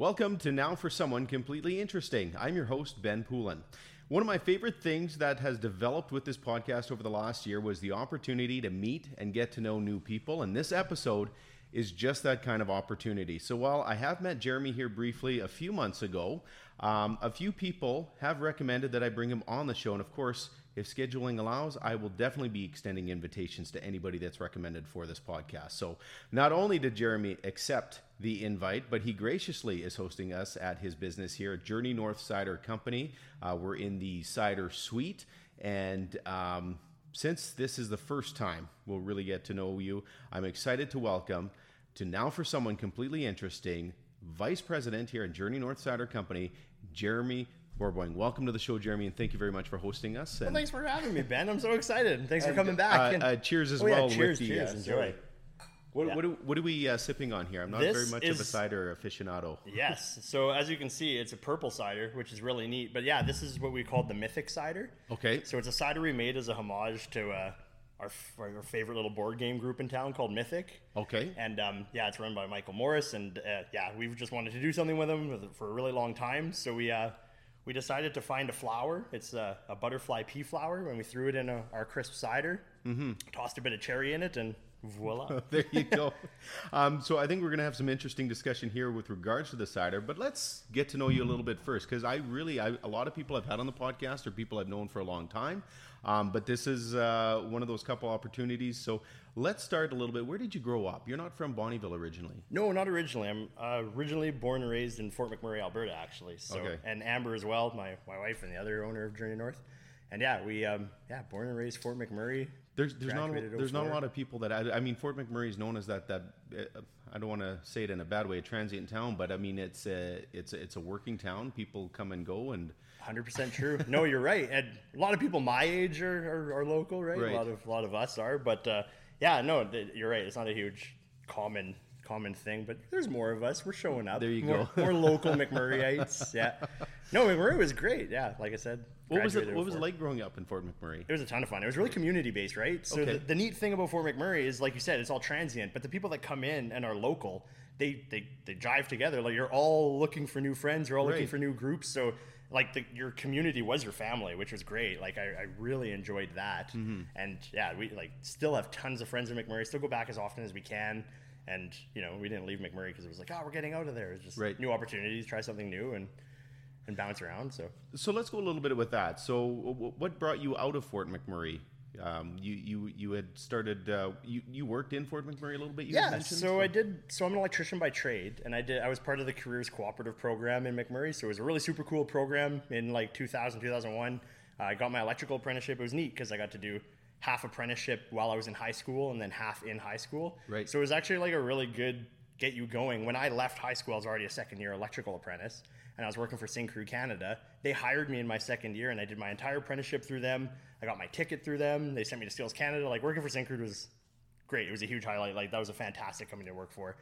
Welcome to Now for Someone Completely Interesting. I'm your host, Ben Poulin. One of my favorite things that has developed with this podcast over the last year was the opportunity to meet and get to know new people. And this episode is just that kind of opportunity. So while I have met Jeremy here briefly a few months ago, um, a few people have recommended that I bring him on the show. And of course, if scheduling allows, I will definitely be extending invitations to anybody that's recommended for this podcast. So not only did Jeremy accept the invite, but he graciously is hosting us at his business here, Journey North Cider Company. Uh, we're in the cider suite. And um, since this is the first time we'll really get to know you, I'm excited to welcome to now for someone completely interesting, Vice President here at Journey North Cider Company, Jeremy Borboing. Welcome to the show, Jeremy, and thank you very much for hosting us. Well, And, thanks for having me, Ben. I'm so excited. Thanks for coming back. Uh, uh, cheers as Oh, yeah, well. cheers, with the, cheers. uh, Enjoy. What, Yeah. what, are, what are we uh, sipping on here? I'm not This very much of a cider aficionado. yes. So as you can see, it's a purple cider, which is really neat. But yeah, this is what we call the Mythic cider. Okay. So it's a cider we made as a homage to uh, our, f- our favorite little board game group in town called Mythic. Okay. And um, yeah, it's run by Michael Morris, and uh, yeah, we've just wanted to do something with them for a really long time. So we uh, we decided to find a flower. It's a, a butterfly pea flower, and we threw it in a, our crisp cider. Mm-hmm. Tossed a bit of cherry in it, and voila. there you go. Um, so I think we're going to have some interesting discussion here with regards to the cider, but let's get to know you a little bit first because I really, I, a lot of people I've had on the podcast are people I've known for a long time, um, but this is uh, one of those couple opportunities. So let's start a little bit. Where did you grow up? You're not from Bonnyville originally. No, not originally. I'm uh, originally born and raised in Fort McMurray, Alberta, actually. So, Okay. and Amber as well, my, my wife and the other owner of Journey North. And yeah, we um, yeah, born and raised Fort McMurray. There's there's not a, there's not a lot of people that I, I mean Fort McMurray is known as that that uh, I don't want to say it in a bad way a transient town but I mean it's a it's a, it's a working town people come and go and 100% true. no, you're right. And a lot of people my age are, are, are local, right? Right. A lot of a lot of us are, but uh, yeah, no, th- you're right. It's not a huge common common thing, but there's more of us. We're showing up. There you more, go. more local McMurrayites. Yeah. No, McMurray was great. Yeah, like I said. what was it what was it like growing up in Fort McMurray? It was a ton of fun. It was really community based, right? So Okay. the, the neat thing about Fort McMurray is, like you said, it's all transient. But the people that come in and are local, they they they jive together. Like you're all looking for new friends. You're all looking for new groups. So like the, your community was your family, which was great. Like I, I really enjoyed that. Mm-hmm. And yeah, we like still have tons of friends in McMurray. Still go back as often as we can. And you know, we didn't leave McMurray because it was like, oh, we're getting out of there. It's just Right. new opportunities, try something new, and and bounce around. So So let's go a little bit with that. So w- what brought you out of Fort McMurray? Um, you you you had started uh, you you worked in Fort McMurray a little bit. You Yeah, mentioned? so I did. So I'm an electrician by trade, and I did. I was part of the careers cooperative program in McMurray. So it was a really super cool program in like 2000, 2001. Uh, I got my electrical apprenticeship. It was neat because I got to do half apprenticeship while I was in high school, and then half in high school. Right. So it was actually like a really good get you going. When I left high school, I was already a second year electrical apprentice, and I was working for Syncrude Canada. They hired me in my second year, and I did my entire apprenticeship through them. I got my ticket through them. They sent me to Skills Canada. Like working for Syncrude was great. It was a huge highlight. Like that was a fantastic company to work for.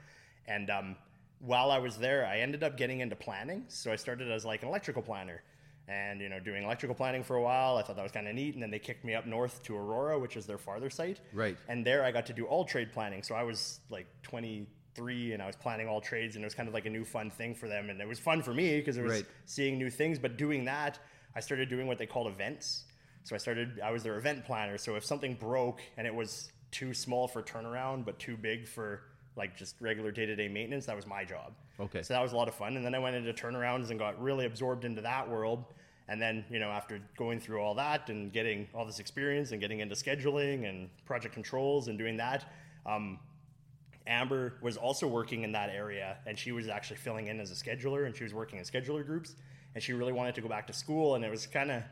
And um, while I was there, I ended up getting into planning. So I started as like an electrical planner, and you know doing electrical planning for a while. I thought that was kind of neat. And then they kicked me up north to Aurora, which is their farther site. Right. And there I got to do all trade planning. So I was like 23 and I was planning all trades, and it was kind of like a new fun thing for them. And it was fun for me because it was Right. seeing new things. But doing that, I started doing what they called events. So I started, I was their event planner. So if something broke and it was too small for turnaround, but too big for like just regular day to day maintenance, that was my job. Okay. So that was a lot of fun. And then I went into turnarounds and got really absorbed into that world. And then, you know, after going through all that and getting all this experience and getting into scheduling and project controls and doing that, um, Amber was also working in that area and she was actually filling in as a scheduler and she was working in scheduler groups and she really wanted to go back to school and it was kind of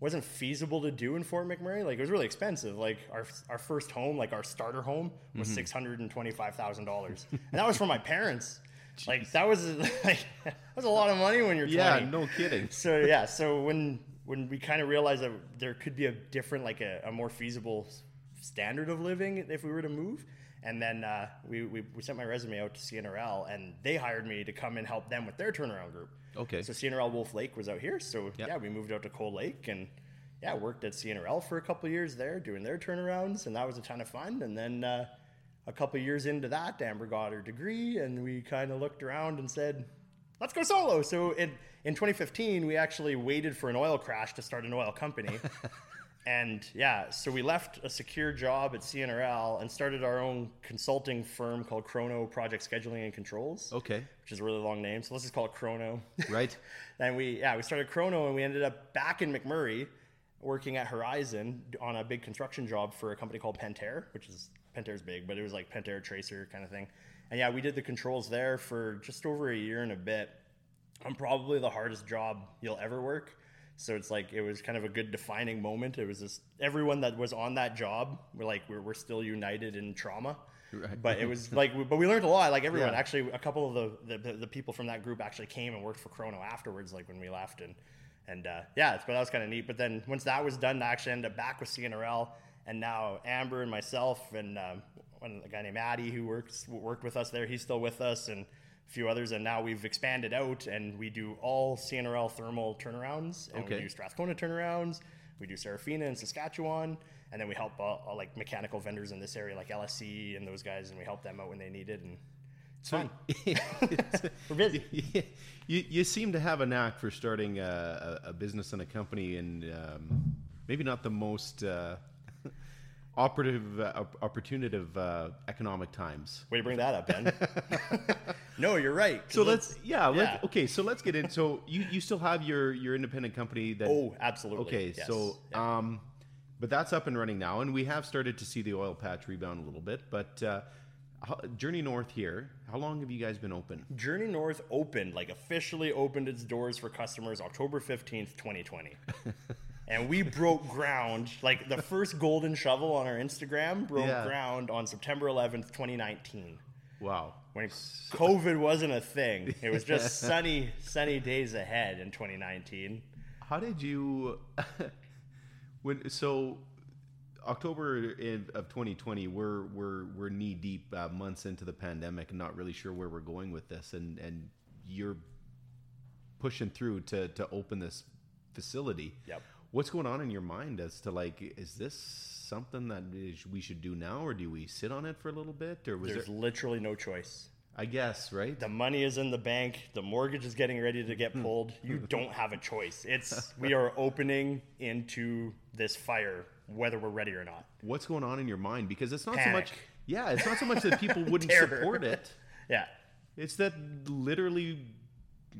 wasn't feasible to do in Fort McMurray. Like it was really expensive. Like our our first home, like our starter home, was Mm-hmm. six hundred and twenty five thousand dollars, and that was from my parents. Like that was like that was a lot of money when you're yeah, 20. no kidding. So yeah, so when when we kind of realized that there could be a different, like a, a more feasible standard of living if we were to move, and then uh, we, we we sent my resume out to CNRL, and they hired me to come and help them with their turnaround group. Okay. So CNRL Wolf Lake was out here, so Yep. yeah, we moved out to Cold Lake and yeah, worked at CNRL for a couple of years there, doing their turnarounds, and that was a ton of fun. And then uh, a couple of years into that, Amber got her degree, and we kind of looked around and said, let's go solo. So in in 2015, we actually waited for an oil crash to start an oil company. and yeah, so we left a secure job at CNRL and started our own consulting firm called Chrono Project Scheduling and Controls. Okay. Which is a really long name. So let's just call it Chrono. Right. and we yeah, we started Chrono and we ended up back in McMurray working at Horizon on a big construction job for a company called Pentair, which is Pentair's big, but it was like Pentair Tracer kind of thing. And yeah, we did the controls there for just over a year and a bit. I'm probably the hardest job you'll ever work. So it's like it was kind of a good defining moment. It was just everyone that was on that job we're like we're, we're still united in trauma. Right. But it was like, but we learned a lot. Like everyone, yeah. actually, a couple of the, the, the people from that group actually came and worked for Chrono afterwards. Like when we left, and and uh, yeah, but that was kind of neat. But then once that was done, I actually ended up back with CNRL, and now Amber and myself and um, one a guy named Addy who works worked with us there. He's still with us, and few others, and now we've expanded out and we do all CNRL thermal turnarounds, and okay. we do Strathcona turnarounds. We do Serafina in Saskatchewan, and then we help uh, uh, like mechanical vendors in this area, like LSC and those guys, and we help them out when they need it. And it's so, fun. We're busy. You, you seem to have a knack for starting a, a business and a company, and um, maybe not the most. Uh, operative, uh, opportunative uh, economic times. Way to bring that up, Ben. no, you're right. So let's, yeah, yeah. okay. So let's get in. So you, you still have your your independent company that? Oh, absolutely. Okay, yes. so yeah. um, but that's up and running now, and we have started to see the oil patch rebound a little bit. But uh, Journey North here, how long have you guys been open? Journey North opened, like officially opened its doors for customers October 15th, 2020. and we broke ground. Like the first golden shovel on our Instagram broke yeah. ground on September 11th, 2019. Wow. When COVID wasn't a thing, it was just sunny, sunny days ahead in 2019. How did you? when so October of 2020, we're we're we're knee deep uh, months into the pandemic and not really sure where we're going with this, and and you're pushing through to to open this facility. Yep what's going on in your mind as to like is this something that we should do now or do we sit on it for a little bit or was there's there... literally no choice. I guess right? The money is in the bank. The mortgage is getting ready to get hmm. pulled. You don't have a choice. It's we are opening into this fire whether we're ready or not. What's going on in your mind? Because it's not Panic. so much yeah it's not so much that people wouldn't support it. Yeah. It's that literally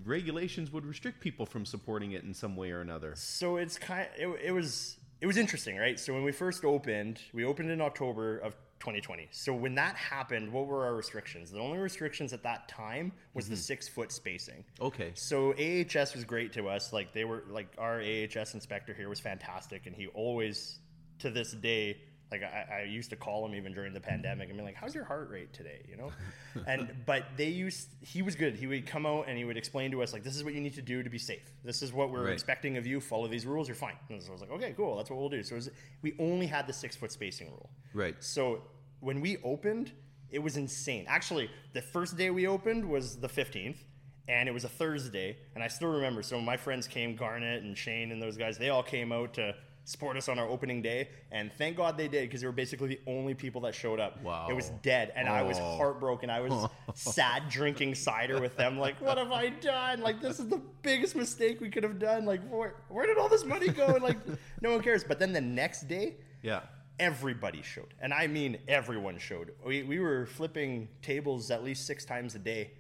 regulations would restrict people from supporting it in some way or another. So it's kind. Of, it, it was it was interesting, right? So when we first opened, we opened in October of 2020. So when that happened, what were our restrictions? The only restrictions at that time was mm-hmm. the six foot spacing. Okay. So AHS was great to us. Like they were like our AHS inspector here was fantastic, and he always to this day like I, I, used to call him even during the pandemic and be like, "How's your heart rate today?" You know, and but they used he was good. He would come out and he would explain to us like, "This is what you need to do to be safe. This is what we're right. expecting of you. Follow these rules. You're fine." And so I was like, "Okay, cool. That's what we'll do." So was, we only had the six foot spacing rule. Right. So when we opened, it was insane. Actually, the first day we opened was the 15th and it was a Thursday, and I still remember. So my friends came, Garnet and Shane and those guys. They all came out to support us on our opening day, and thank God they did because they were basically the only people that showed up. Wow, it was dead, and oh. I was oh. heartbroken. I was sad drinking cider with them. Like, what have I done? Like, this is the biggest mistake we could have done. Like, where, where did all this money go? And like, no one cares. But then the next day, yeah. Everybody showed, and I mean everyone showed. We, we were flipping tables at least six times a day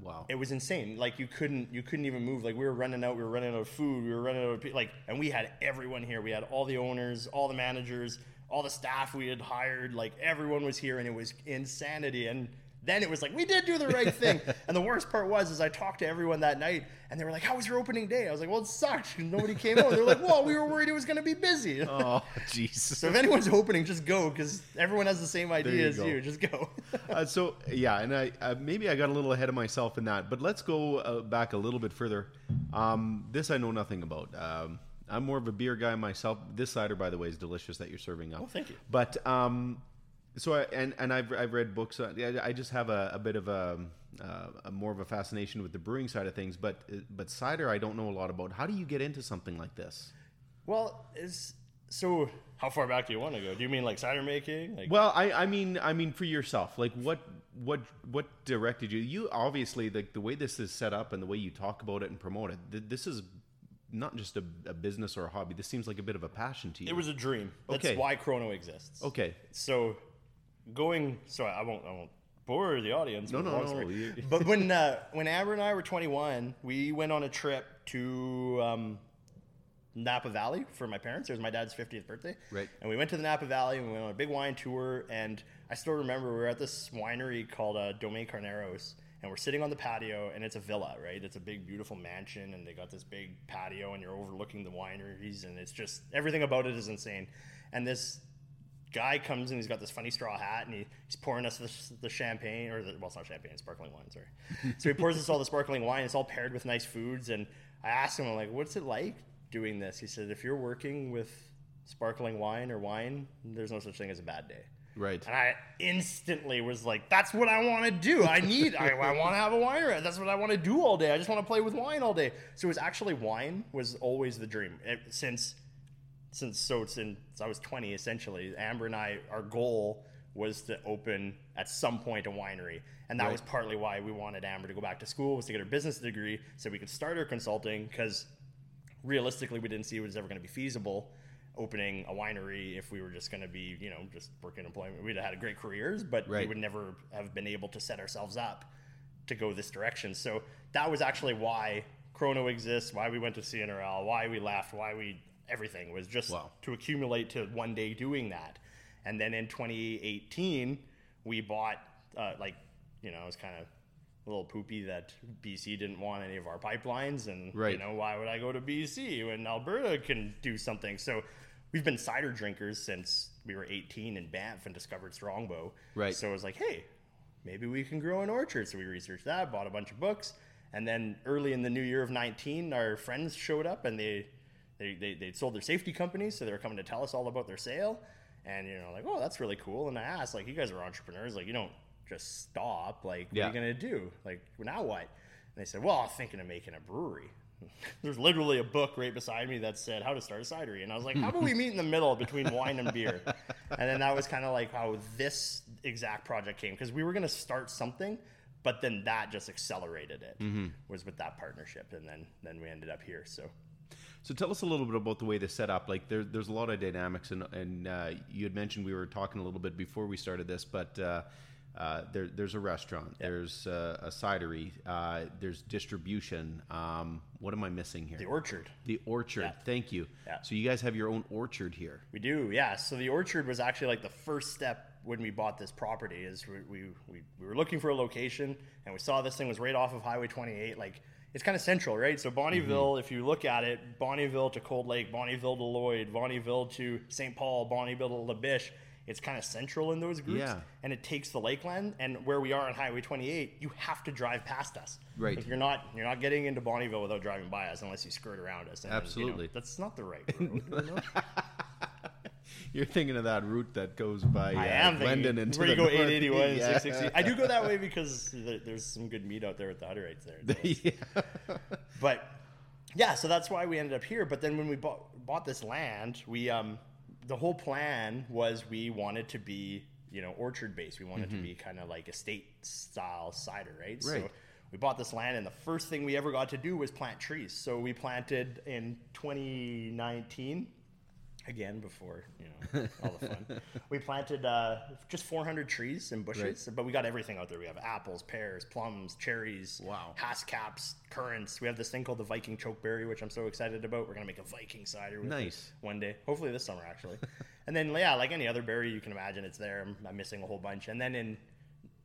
Wow. It was insane. Like you couldn't you couldn't even move. Like we were running out, we were running out of food, we were running out of like and we had everyone here. We had all the owners, all the managers, all the staff we had hired, like everyone was here and it was insanity and then it was like we did do the right thing. and the worst part was is I talked to everyone that night and they were like, "How was your opening day?" I was like, "Well, it sucked. Nobody came out." They're like, "Well, we were worried it was going to be busy." oh, jeez. So if anyone's opening, just go because everyone has the same idea you as go. you. Just go. uh, so yeah, and I uh, maybe I got a little ahead of myself in that, but let's go uh, back a little bit further. Um, this I know nothing about. Um, I'm more of a beer guy myself. This cider, by the way, is delicious that you're serving up. Oh, thank you. But um, so I, and and I've I've read books. Uh, I, I just have a, a bit of a, uh, a, more of a fascination with the brewing side of things. But but cider, I don't know a lot about. How do you get into something like this? Well, is So, how far back do you want to go? Do you mean like cider making? Like, Well, I, I mean, I mean for yourself, like what, what, what directed you? You obviously like the way this is set up and the way you talk about it and promote it. th- This is not just a, a business or a hobby. This seems like a bit of a passion to you. it was a dream. That's Okay. why Chrono exists. okay. So, going. So I won't. I won't bore the audience. No, no, no, you- but when uh, when Amber and I were 21, we went on a trip to um, Napa Valley for my parents. It was my dad's 50th birthday. Right. And we went to the Napa Valley and we went on a big wine tour. And I still remember we were at this winery called uh, Domaine Carneros. And we're sitting on the patio, and it's a villa, right? It's a big, beautiful mansion, and they got this big patio, and you're overlooking the wineries, and it's just everything about it is insane. And this guy comes and he's got this funny straw hat and he, he's pouring us this, the champagne or the, well it's not champagne it's sparkling wine sorry so he pours us all the sparkling wine it's all paired with nice foods and i asked him I'm like what's it like doing this he said if you're working with sparkling wine or wine there's no such thing as a bad day Right. and I instantly was like, "That's what I want to do. I need. I, I want to have a winery. That's what I want to do all day. I just want to play with wine all day." So it was actually wine was always the dream It- since since so since I was 20 essentially. Amber and I, our goal was to open at some point a winery, and that Right. was partly why we wanted Amber to go back to school was to get her business degree so we could start her consulting because realistically we didn't see it was ever going to be feasible opening a winery if we were just going to be you know just working employment we'd have had great careers but we would never have been able to set ourselves up to go this direction so that was actually why chrono exists why we went to cnrl why we left why we everything was just Wow. to accumulate to one day doing that and then in 2018 we bought uh, like you know it was kind of a little poopy that BC didn't want any of our pipelines, and Right. you know why would I go to BC when Alberta can do something? So we've been cider drinkers since we were 18 in Banff and discovered Strongbow. Right. So it was like, hey, maybe we can grow an orchard. So we researched that, bought a bunch of books, and then early in the new year of 19, our friends showed up and they they they they'd sold their safety companies, so they were coming to tell us all about their sale. And you know, like, oh, that's really cool. And I asked, like, you guys are entrepreneurs, like, you don't just stop. Like, what Yeah. are you gonna do? Like, now what? And they said, well, I'm thinking of making a brewery. There's literally a book right beside me that said how to start a cidery, and I was like, how about we meet in the middle between wine and beer? And then that was kind of like how this exact project came because we were gonna start something, but then that just accelerated it. Mm-hmm. Was with that partnership, and then then we ended up here. So So tell us a little bit about the way this set up. Like there, there's a lot of dynamics, and, and uh, you had mentioned we were talking a little bit before we started this, but uh, uh, there, there's a restaurant, there's uh, a cidery, uh, there's distribution. Um, what am I missing here? the orchard. The orchard. Yeah. Thank you. Yeah. So you guys have your own orchard here. We do, yeah. So the orchard was actually like the first step when we bought this property. Is we we, we, we were looking for a location, and we saw this thing was right off of Highway 28. Like it's kind of central, right? So Bonnyville, mm-hmm. if you look at it, Bonnyville to Cold Lake, Bonnyville to Lloyd, Bonnyville to St. Paul, Bonnyville to LaBiche. It's kind of central in those groups, Yeah. and it takes the lakeland. And where we are on Highway 28, you have to drive past us. Right. Like you're not you're not getting into Bonnyville without driving by us unless you skirt around us. And, you know, Absolutely. that's not the right road. You're thinking of that route that goes by I uh, am Glendon thinking into where you go north. 881 and Yeah. 660. I do go that way because there- there's some good meat out there with the Hutterites there. yeah. But yeah, so that's why we ended up here. But then when we bought bought this land, we um the whole plan was we wanted to be you know orchard based. We wanted to be kind of like a estate style cider, right? So we bought this land, and the first thing we ever got to do was plant trees. So we planted in 2019. Again, before you know all the fun, we planted uh, just 400 trees and bushes, but we got everything out there. We have apples, pears, plums, cherries, Wow. haskaps, currants. We have this thing called the Viking chokeberry, which I'm so excited about. We're gonna make a Viking cider with Nice. one day, hopefully this summer actually. and then yeah, like any other berry you can imagine, it's there. I'm, I'm missing a whole bunch. And then in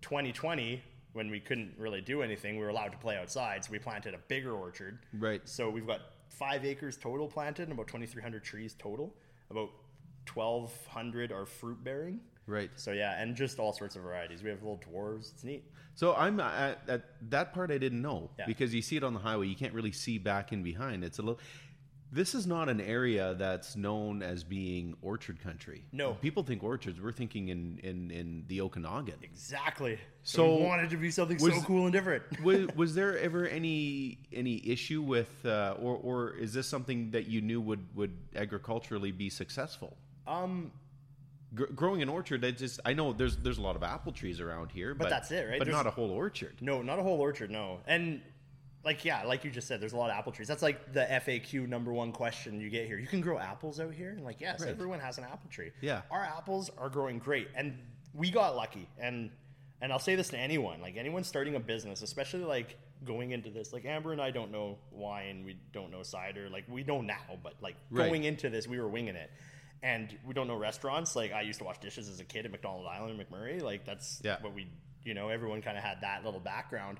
2020, when we couldn't really do anything, we were allowed to play outside, so we planted a bigger orchard. Right. So we've got five acres total planted, and about 2,300 trees total. About 1,200 are fruit bearing. Right. So yeah, and just all sorts of varieties. We have little dwarves. It's neat. So I'm at, at that part I didn't know Yeah. because you see it on the highway, you can't really see back and behind. It's a little. This is not an area that's known as being orchard country. No. people think orchards. We're thinking in in, in the Okanagan. Exactly. So, we wanted to be something was- so cool and different. was, was there ever any any issue with, uh, or or is this something that you knew would would agriculturally be successful? Um, Gr- growing an orchard, I just I know there's there's a lot of apple trees around here, but, that's it, right? But There's- not a whole orchard. no, not a whole orchard. No, and like yeah, like you just said, there's a lot of apple trees. That's like the FAQ number one question you get here. You can grow apples out here, and like yes, Right. everyone has an apple tree. Yeah. our apples are growing great, and we got lucky. And and I'll say this to anyone, like anyone starting a business, especially like going into this, like Amber and I don't know wine, we don't know cider, like we know now, but like Right. going into this, we were winging it. And we don't know restaurants. Like I used to wash dishes as a kid at McDonald Island in McMurray. Like that's Yeah. what we, you know, everyone kind of had that little background.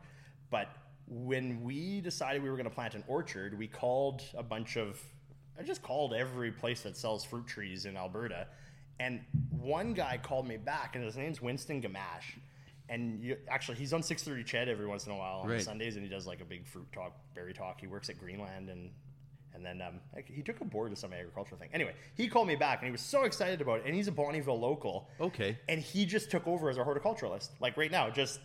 But when we decided we were going to plant an orchard, we called a bunch of, I just called every place that sells fruit trees in Alberta. And one guy called me back, and his name's Winston Gamash. And you, actually, he's on 630 Ched every once in a while on Right. Sundays, and he does like a big fruit talk, berry talk. He works at Greenland, and and then um, he took a board to some agricultural thing. Anyway, he called me back, and he was so excited about it. And he's a Bonnyville local. Okay. And he just took over as our horticulturalist. Like right now, just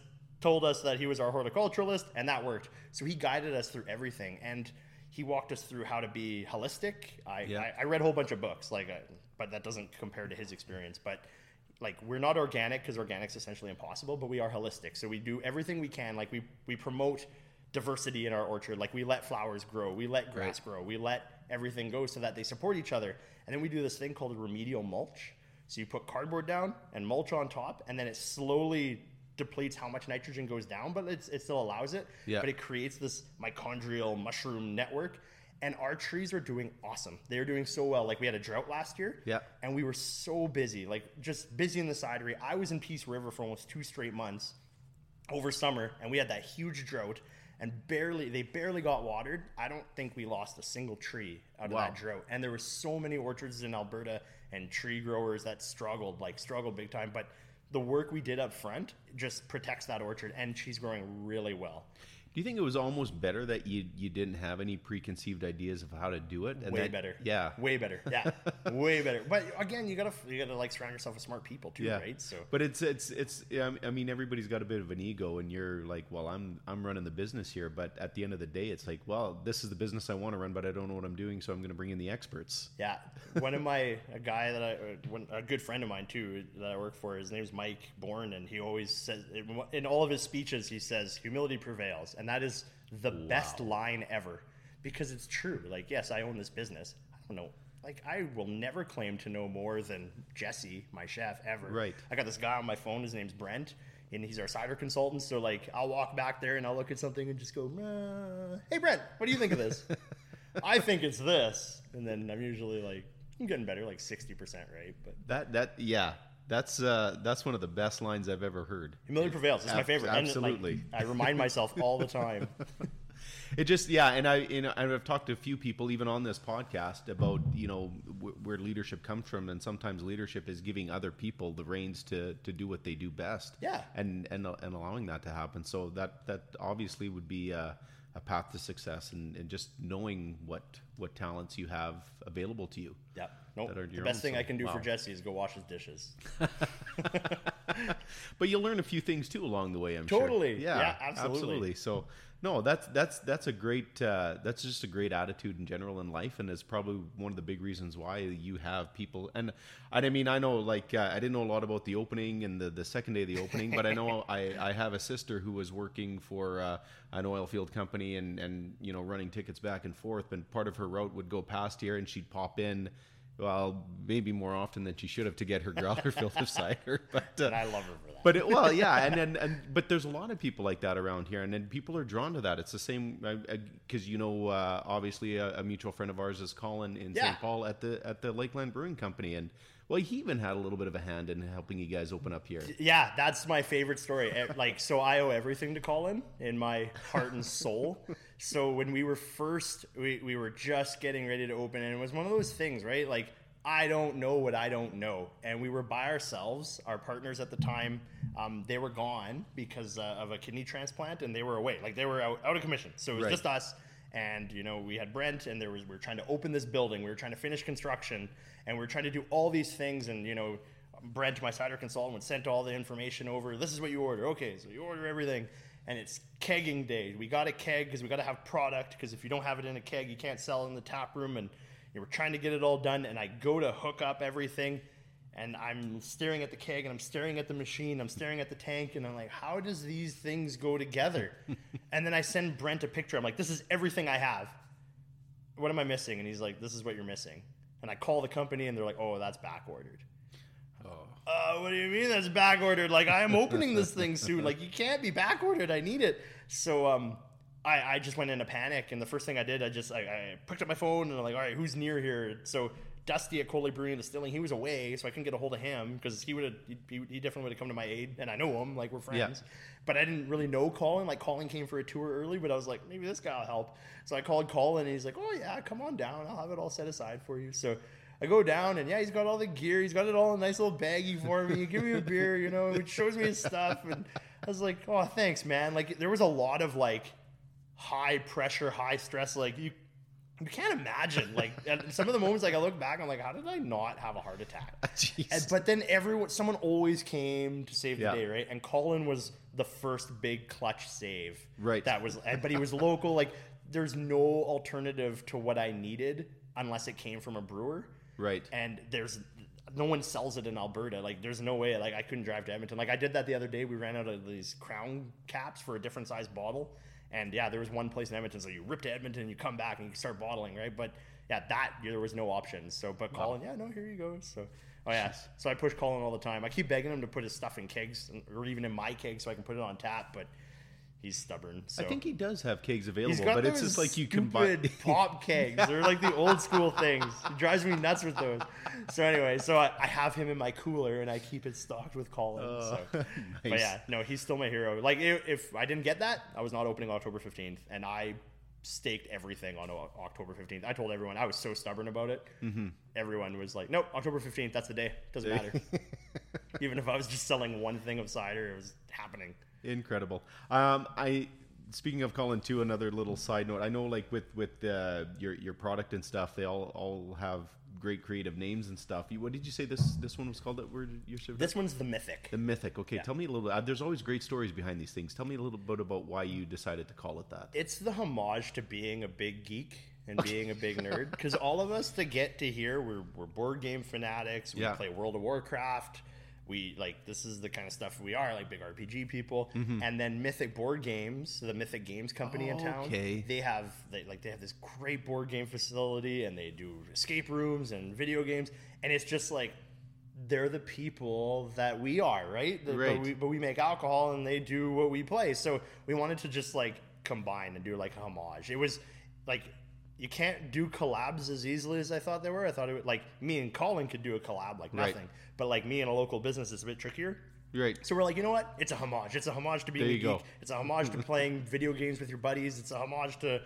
told us that he was our horticulturalist, and that worked. So he guided us through everything, and he walked us through how to be holistic. I, Yeah. I, I read a whole bunch of books, like, uh, but that doesn't compare to his experience. But like, we're not organic because organic's essentially impossible, but we are holistic. So we do everything we can. Like we we promote diversity in our orchard. Like we let flowers grow, we let grass grow, we let everything go so that they support each other. And then we do this thing called remedial mulch. So you put cardboard down and mulch on top, and then it slowly depletes how much nitrogen goes down, but it's, it still allows it. Yeah. But it creates this mitochondrial mushroom network. And our trees are doing awesome. They're doing so well. Like we had a drought last year. Yeah. And we were so busy, like just busy in the cidery. I was in Peace River for almost two straight months over summer, and we had that huge drought, and barely they barely got watered. I don't think we lost a single tree out of Wow. that drought. And there were so many orchards in Alberta and tree growers that struggled, like struggled big time. But the work we did up front just protects that orchard, and she's growing really well. Do you think it was almost better that you you didn't have any preconceived ideas of how to do it? And way that- better. Yeah. way better. Yeah, way better. But again, you gotta you gotta like surround yourself with smart people too, Yeah. right? So But it's it's it's. I mean, everybody's got a bit of an ego, and you're like, well, I'm I'm running the business here, but at the end of the day, it's like, well, this is the business I want to run, but I don't know what I'm doing, so I'm going to bring in the experts. Yeah, one of my a guy that I one, a good friend of mine too that I work for. His name's Mike Bourne, and he always says in all of his speeches he says humility prevails, and that is the best line ever because it's true. Like, yes, I own this business. I don't know. Like, I will never claim to know more than Jesse, my chef, ever. Right. I got this guy on my phone. His name's Brent, and he's our cider consultant. So, like, I'll walk back there and I'll look at something and just go, "Uh, "Hey, Brent, what do you think of this?" I think it's this, and then I'm usually like, I'm getting better, like sixty percent right. But That that yeah, that's uh that's one of the best lines I've ever heard. humility prevails. It's my favorite. And, like, absolutely. I remind myself all the time. It just yeah, and I you know I've talked to a few people even on this podcast about you know wh- where leadership comes from, and sometimes leadership is giving other people the reins to to do what they do best. Yeah. and and and allowing that to happen. So that that obviously would be a, a path to success, and, and just knowing what what talents you have available to you. Yeah. Nope. The best thing so- I can do for. Jesse is go wash his dishes. but you'll learn a few things too along the way. I'm Totally. sure. Totally. Yeah, absolutely. So no, that's that's that's a great uh, that's just a great attitude in general in life, and it's probably one of the big reasons why you have people. And and I mean, I know like uh, I didn't know a lot about the opening and the, the second day of the opening, but I know I, I have a sister who was working for uh, an oil field company and and you know running tickets back and forth. And part of her route would go past here, and she'd pop in. Well, maybe more often than she should have to get her growler filled with cider, but uh, I love her for that. but it, well, yeah, and, and and but there's a lot of people like that around here, and then people are drawn to that. It's the same because you know, uh, obviously, a, a mutual friend of ours is Colin in Yeah. St. Paul at the at the Lakeland Brewing Company, and well, he even had a little bit of a hand in helping you guys open up here. Yeah, that's my favorite story. Eh, Like, so I owe everything to Colin in my heart and soul. So when we were first, we, we were just getting ready to open, and it was one of those things, right? Like, I don't know what I don't know. And we were by ourselves. Our partners at the time, um, they were gone because uh, of a kidney transplant, and they were away. Like, they were out, out of commission. So it was Right. just us. and you know we had Brent, and there was we were trying to open this building, we were trying to finish construction, and we were trying to do all these things, and you know. Brent, my cider consultant, would send all the information over. This is what you order. Okay, so you order everything, and it's kegging day. We got a keg because we got to have product. Because if you don't have it in a keg, you can't sell it in the tap room. And you know, we're trying to get it all done. And I go to hook up everything, and I'm staring at the keg, and I'm staring at the machine, I'm staring at the tank, and I'm like, how does these things go together? and then I send Brent a picture. I'm like, this is everything I have. What am I missing? And he's like, this is what you're missing. And I call the company, and they're like, oh, that's back ordered. Uh, what do you mean that's back ordered? Like I am opening this thing soon. Like you can't be back ordered. I need it. So um, I, I just went in a panic, and the first thing I did, I just I, I picked up my phone and I'm like, all right, who's near here? So Dusty at Cold Lake Brewing and Distilling, he was away, so I couldn't get a hold of him because he would have he, he definitely would have come to my aid, and I know him, like we're friends. Yeah. But I didn't really know Colin. Like Colin came for a tour early, but I was like, maybe this guy will help. So I called Colin, and he's like, oh yeah, come on down. I'll have it all set aside for you. So I go down and yeah, he's got all the gear. He's got it all in a nice little baggie for me. Give me a beer, you know. It shows me his stuff, and I was like, oh, thanks, man. Like there was a lot of like high pressure, high stress. Like you, you can't imagine. Like some of the moments, like I look back, I'm like, how did I not have a heart attack? and, but then everyone, someone always came to save the Yeah. day, right? And Colin was the first big clutch save, Right. That was, but he was local. Like there's no alternative to what I needed unless it came from a brewer Right. and there's no one sells it in Alberta. Like, there's no way. Like, I couldn't drive to Edmonton. Like, I did that the other day. We ran out of these crown caps for a different size bottle, and yeah, there was one place in Edmonton. So you rip to Edmonton, and you come back, and you start bottling, right? But yeah, that there was no options. So, but Colin, yeah, no, here you go. So. Oh yeah, so I push Colin all the time. I keep begging him to put his stuff in kegs, or even in my keg, so I can put it on tap. But he's stubborn. So. I think he does have kegs available, but it's just like you combine. pop kegs. They're like the old school things. It drives me nuts with those. So anyway, so I, I have him in my cooler and I keep it stocked with Colin. so. But yeah, no, he's still my hero. Like if, if I didn't get that, I was not opening October fifteenth, and I staked everything on O- October fifteenth. I told everyone I was so stubborn about it. Mm-hmm. Everyone was like, "Nope, October fifteenth. That's the day. Doesn't matter." Even if I was just selling one thing of cider, it was happening. Incredible. Um, I speaking of Colin too. Another little side note. I know, like with with uh, your your product and stuff, they all all have great creative names and stuff. You, what did you say this this one was called? That word you're serving? This one's the Mythic. the Mythic. Okay, tell me a little. Uh, there's always great stories behind these things. Tell me a little bit about why you decided to call it that. it's the homage to being a big geek and being a big nerd because all of us to get to here we're, we're board game fanatics we Yeah. play world of warcraft we like this is the kind of stuff we are like big rpg people Mm-hmm. and then mythic board games the mythic games company in town Okay. they have they like they have this great board game facility and they do escape rooms and video games and it's just like they're the people that we are, right? The- Right. But, we, but we make alcohol and they do what we play. So we wanted to just like combine and do like a homage. It was like you can't do collabs as easily as I thought they were. I thought it would like me and Colin could do a collab like Right. nothing, but like me and a local business, is a bit trickier. Right. So we're like, you know what? It's a homage. It's a homage to being a geek. go. It's a homage to playing video games with your buddies. It's a homage to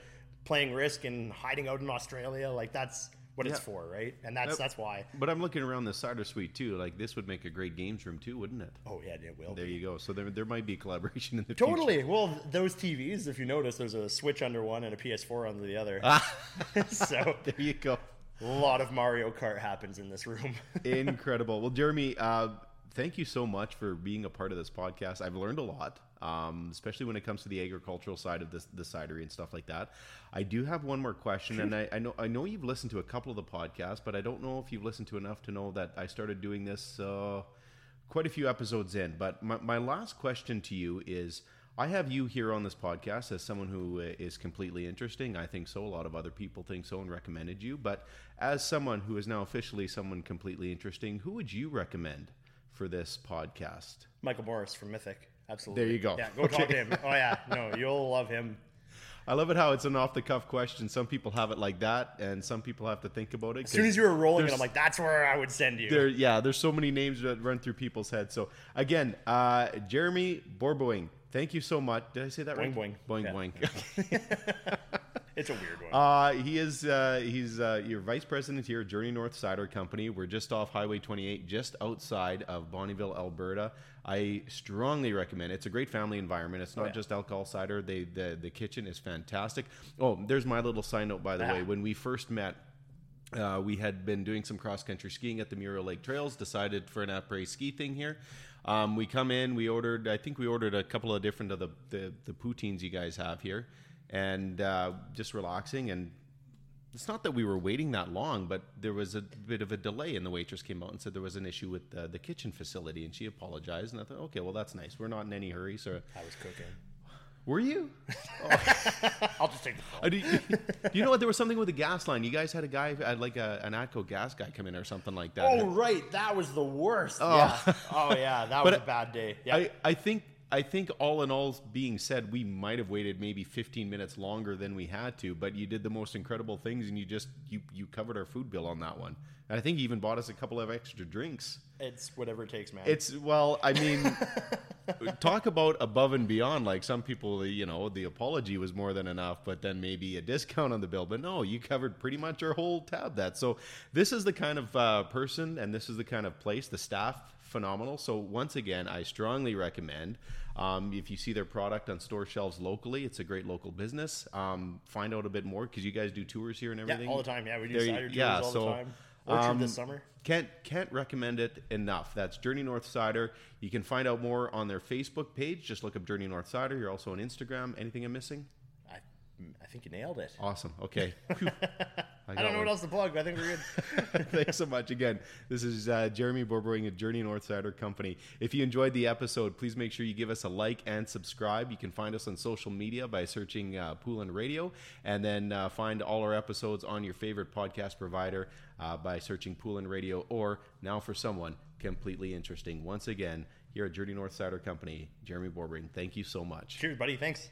playing Risk and hiding out in Australia. Like that's what it's for, right? And that's Yep. that's why. But I'm looking around the cider suite too. Like this would make a great games room too, wouldn't it? Oh yeah, it will. There be. you go. So there, there might be collaboration in the future. Totally. Well, those TVs, if you notice, there's a Switch under one and a PS4 under the other. so There you go. a lot of Mario Kart happens in this room. Incredible. Well, Jeremy, uh, thank you so much for being a part of this podcast. I've learned a lot, um, especially when it comes to the agricultural side of this, the cidery and stuff like that. I do have one more question, and I, I know I know you've listened to a couple of the podcasts, but I don't know if you've listened to enough to know that I started doing this uh, quite a few episodes in. But my, my last question to you is. I have you here on this podcast as someone who uh, completely interesting. I think so. A lot of other people think so and recommended you. But as someone who is now officially someone completely interesting, who would you recommend for this podcast? Michael Morris from Mythic. Absolutely. There you go. Yeah, go talk to him. Oh yeah, no, you'll love him. I love it how it's an off the cuff question. Some people have it like that, and some people have to think about it. As soon as you were rolling, it, I'm like, that's where I would send you. there, yeah, there's so many names that run through people's heads. So again, uh, Jeremy Borboing, thank you so much. Did I say that right? Boing, Boing, Yeah. boing. It's a weird one. Uh, he is uh, he's uh, your vice president here at Journey North Cider Company. We're just off Highway 28, just outside of Bonnyville, Alberta. I strongly recommend. It's a great family environment. It's not yeah. just alcohol cider. They the the kitchen is fantastic. Oh, there's my little side note by the Ah. way. When we first met. Uh, we had been doing some cross country skiing at the Muriel Lake Trails. Decided for an après ski thing here. Um, we come in. We ordered. I think we ordered a couple of different of the the, the poutines you guys have here, and uh, just relaxing. And it's not that we were waiting that long, but there was a bit of a delay, and the waitress came out and said there was an issue with uh, the kitchen facility, and she apologized. And I thought, okay, well that's nice. We're not in any hurry. So, I was cooking. were you? I'll just take the phone. Do you, you know what? There was something with the gas line. You guys had a guy, had like a, an Atco gas guy come in or something like that. Oh right, that was the worst. Yeah. Oh yeah, that was But a bad day. Yeah. I, I think I think all in all being said, we might have waited maybe 15 minutes longer than we had to, but you did the most incredible things and you just you you covered our food bill on that one. And I think you even bought us a couple of extra drinks. it's whatever it takes, man. It's well, I mean, talk about above and beyond. Like some people, you know, the apology was more than enough, but then maybe a discount on the bill. But no, you covered pretty much our whole tab. That so this is the kind of uh, person, and this is the kind of place. The staff phenomenal. So once again, I strongly recommend. Um, if you see their product on store shelves locally, it's a great local business. Um, find out a bit more because you guys do tours here and everything. yeah, all the time. Yeah, we do There cider tours yeah, all so, the time. Orchard um, this summer. Can't can't recommend it enough. That's Journey North Cider. You can find out more on their Facebook page. Just look up Journey North Cider. You're also on Instagram. Anything I'm missing? I, I think you nailed it. Awesome. Okay. Phew. I don't know one. what else to plug. but I think we're good. Thanks so much again. This is uh, Jeremy Borboing at Journey North Cider Company. If you enjoyed the episode, please make sure you give us a like and subscribe. You can find us on social media by searching uh, and Radio, and then uh, find all our episodes on your favorite podcast provider uh, by searching Poulin Radio. Or now for someone completely interesting. Once again, here at Journey North Cider Company, Jeremy Borboing. Thank you so much. Cheers, buddy. Thanks.